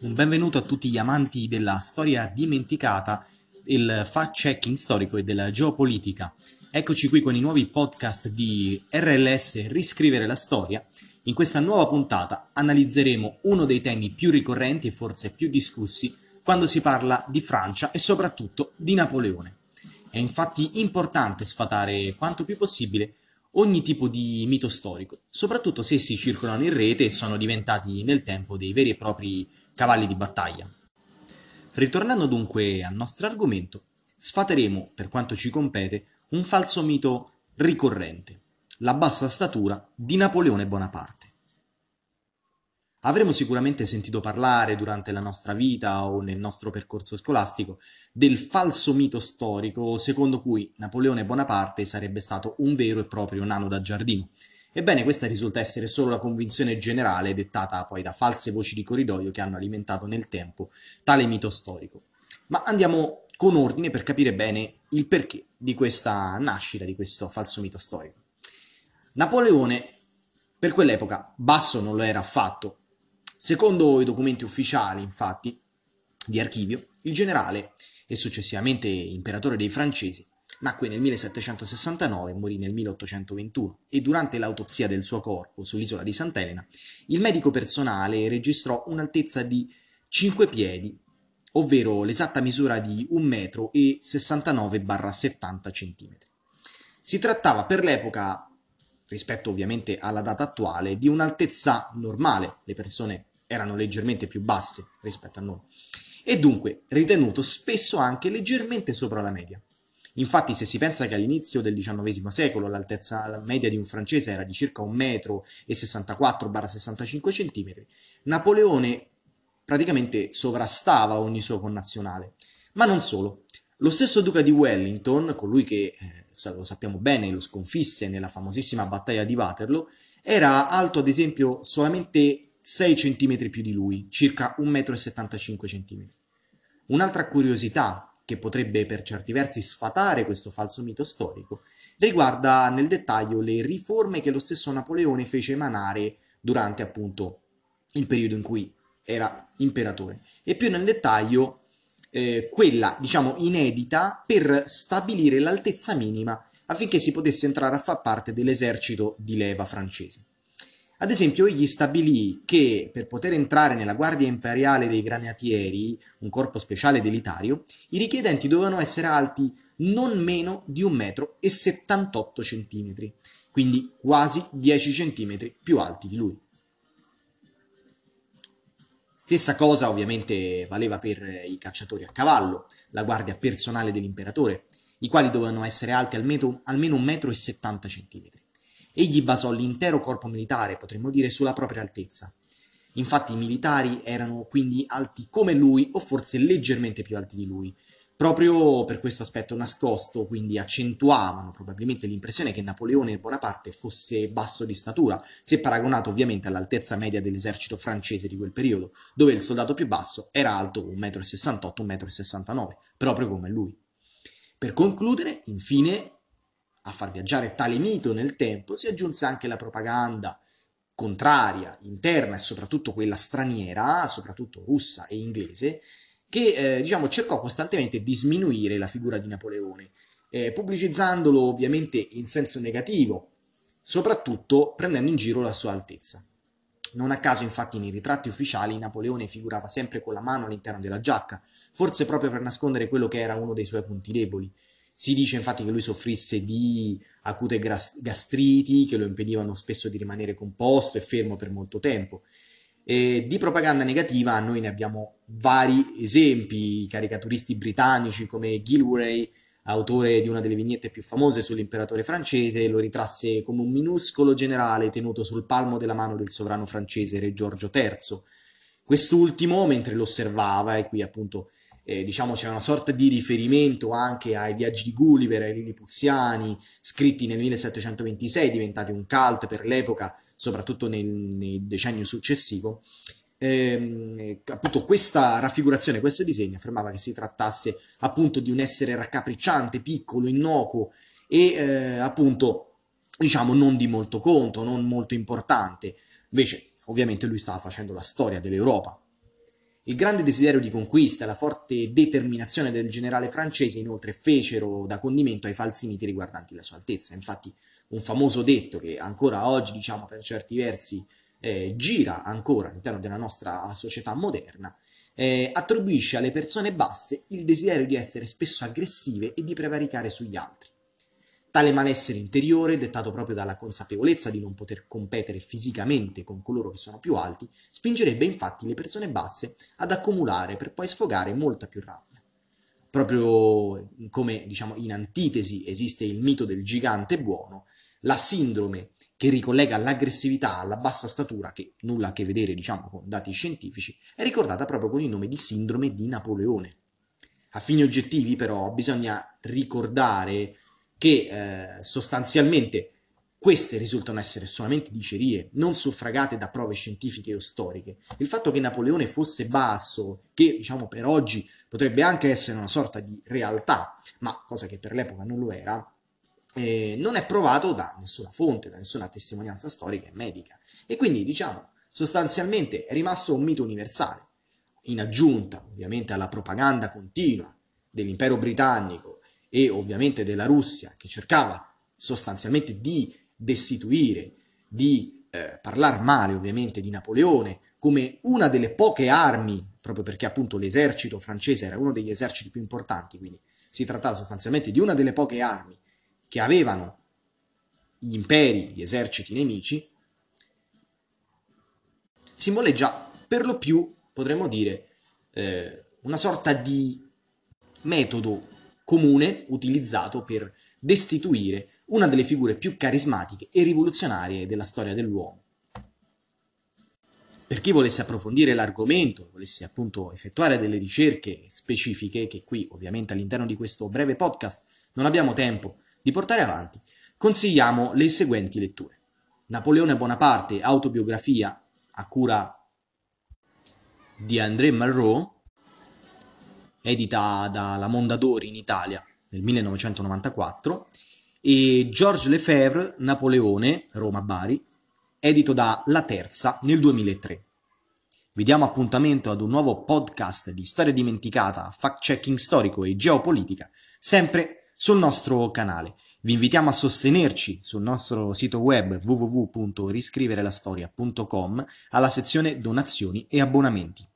Un benvenuto a tutti gli amanti della storia dimenticata, il fact-checking storico e della geopolitica. Eccoci qui con i nuovi podcast di RLS Riscrivere la storia. In questa nuova puntata analizzeremo uno dei temi più ricorrenti e forse più discussi quando si parla di Francia e soprattutto di Napoleone. È infatti importante sfatare quanto più possibile ogni tipo di mito storico, soprattutto se essi circolano in rete e sono diventati nel tempo dei veri e propri cavalli di battaglia. Ritornando dunque al nostro argomento, sfateremo, per quanto ci compete, un falso mito ricorrente, la bassa statura di Napoleone Bonaparte. Avremo sicuramente sentito parlare durante la nostra vita o nel nostro percorso scolastico del falso mito storico secondo cui Napoleone Bonaparte sarebbe stato un vero e proprio nano da giardino, Ebbene, questa risulta essere solo la convinzione generale dettata poi da false voci di corridoio che hanno alimentato nel tempo tale mito storico. Ma andiamo con ordine per capire bene il perché di questa nascita di questo falso mito storico. Napoleone, per quell'epoca, basso non lo era affatto. Secondo i documenti ufficiali, infatti, di archivio, il generale e successivamente imperatore dei francesi Nacque nel 1769 e morì nel 1821 e durante l'autopsia del suo corpo sull'isola di Sant'Elena il medico personale registrò un'altezza di 5 piedi, ovvero l'esatta misura di 1 metro e 69-70 cm. Si trattava per l'epoca, rispetto ovviamente alla data attuale, di un'altezza normale, le persone erano leggermente più basse rispetto a noi, e dunque ritenuto spesso anche leggermente sopra la media. Infatti, se si pensa che all'inizio del XIX secolo l'altezza media di un francese era di circa 1,64-65 cm, Napoleone praticamente sovrastava ogni suo connazionale. Ma non solo. Lo stesso duca di Wellington, colui che, eh, lo sappiamo bene, lo sconfisse nella famosissima battaglia di Waterloo, era alto ad esempio solamente 6 cm più di lui, circa 1,75 m. Un'altra curiosità che potrebbe per certi versi sfatare questo falso mito storico, riguarda nel dettaglio le riforme che lo stesso Napoleone fece emanare durante appunto il periodo in cui era imperatore e più nel dettaglio eh, quella diciamo inedita per stabilire l'altezza minima affinché si potesse entrare a far parte dell'esercito di leva francese. Ad esempio, egli stabilì che per poter entrare nella Guardia Imperiale dei Granatieri, un corpo speciale delitario, i richiedenti dovevano essere alti non meno di 1,78 m, quindi quasi 10 cm più alti di lui. Stessa cosa ovviamente valeva per i cacciatori a cavallo, la guardia personale dell'imperatore, i quali dovevano essere alti almeno, almeno 1,70 m. Egli basò l'intero corpo militare, potremmo dire, sulla propria altezza. Infatti i militari erano quindi alti come lui o forse leggermente più alti di lui. Proprio per questo aspetto nascosto, quindi accentuavano probabilmente l'impressione che Napoleone Bonaparte fosse basso di statura, se paragonato ovviamente all'altezza media dell'esercito francese di quel periodo, dove il soldato più basso era alto 1,68 m, 1,69 m, proprio come lui. Per concludere, infine, a far viaggiare tale mito nel tempo si aggiunse anche la propaganda contraria, interna e soprattutto quella straniera, soprattutto russa e inglese, che eh, diciamo, cercò costantemente di sminuire la figura di Napoleone, eh, pubblicizzandolo ovviamente in senso negativo, soprattutto prendendo in giro la sua altezza. Non a caso, infatti, nei ritratti ufficiali Napoleone figurava sempre con la mano all'interno della giacca, forse proprio per nascondere quello che era uno dei suoi punti deboli, si dice infatti che lui soffrisse di acute gastriti che lo impedivano spesso di rimanere composto e fermo per molto tempo. E di propaganda negativa noi ne abbiamo vari esempi, caricaturisti britannici come Gilray, autore di una delle vignette più famose sull'imperatore francese, lo ritrasse come un minuscolo generale tenuto sul palmo della mano del sovrano francese re Giorgio III. Quest'ultimo, mentre lo osservava, e qui appunto eh, diciamo c'è una sorta di riferimento anche ai viaggi di Gulliver, ai Lillipuziani, scritti nel 1726, diventati un cult per l'epoca, soprattutto nel, nel decennio successivo. Eh, appunto questa raffigurazione, questo disegno affermava che si trattasse appunto di un essere raccapricciante, piccolo, innocuo e eh, appunto diciamo non di molto conto, non molto importante. Invece ovviamente lui stava facendo la storia dell'Europa, Il grande desiderio di conquista e la forte determinazione del generale francese inoltre fecero da condimento ai falsi miti riguardanti la sua altezza. Infatti un famoso detto che ancora oggi, diciamo per certi versi, eh, gira ancora all'interno della nostra società moderna, eh, attribuisce alle persone basse il desiderio di essere spesso aggressive e di prevaricare sugli altri. Tale malessere interiore, dettato proprio dalla consapevolezza di non poter competere fisicamente con coloro che sono più alti, spingerebbe infatti le persone basse ad accumulare per poi sfogare molta più rabbia. Proprio come diciamo in antitesi esiste il mito del gigante buono, la sindrome che ricollega l'aggressività alla bassa statura, che nulla a che vedere diciamo con dati scientifici, è ricordata proprio con il nome di sindrome di Napoleone. A fini oggettivi però bisogna ricordare che eh, sostanzialmente queste risultano essere solamente dicerie, non suffragate da prove scientifiche o storiche. Il fatto che Napoleone fosse basso, che diciamo per oggi potrebbe anche essere una sorta di realtà, ma cosa che per l'epoca non lo era, eh, non è provato da nessuna fonte, da nessuna testimonianza storica e medica. E quindi, diciamo, sostanzialmente è rimasto un mito universale, in aggiunta ovviamente alla propaganda continua dell'impero britannico e ovviamente della Russia, che cercava sostanzialmente di destituire, di eh, parlare male ovviamente di Napoleone come una delle poche armi, proprio perché appunto l'esercito francese era uno degli eserciti più importanti, quindi si trattava sostanzialmente di una delle poche armi che avevano gli imperi, gli eserciti nemici, simboleggia per lo più, potremmo dire, eh, una sorta di metodo comune utilizzato per destituire una delle figure più carismatiche e rivoluzionarie della storia dell'uomo. Per chi volesse approfondire l'argomento, volesse appunto effettuare delle ricerche specifiche, che qui ovviamente all'interno di questo breve podcast non abbiamo tempo di portare avanti, consigliamo le seguenti letture. Napoleone Bonaparte, autobiografia a cura di André Malraux, edita dalla Mondadori in Italia nel 1994, e Georges Lefebvre, Napoleone, Roma-Bari, edito da La Terza nel 2003. Vi diamo appuntamento ad un nuovo podcast di storia dimenticata, fact-checking storico e geopolitica, sempre sul nostro canale. Vi invitiamo a sostenerci sul nostro sito web www.riscriverelastoria.com alla sezione donazioni e abbonamenti.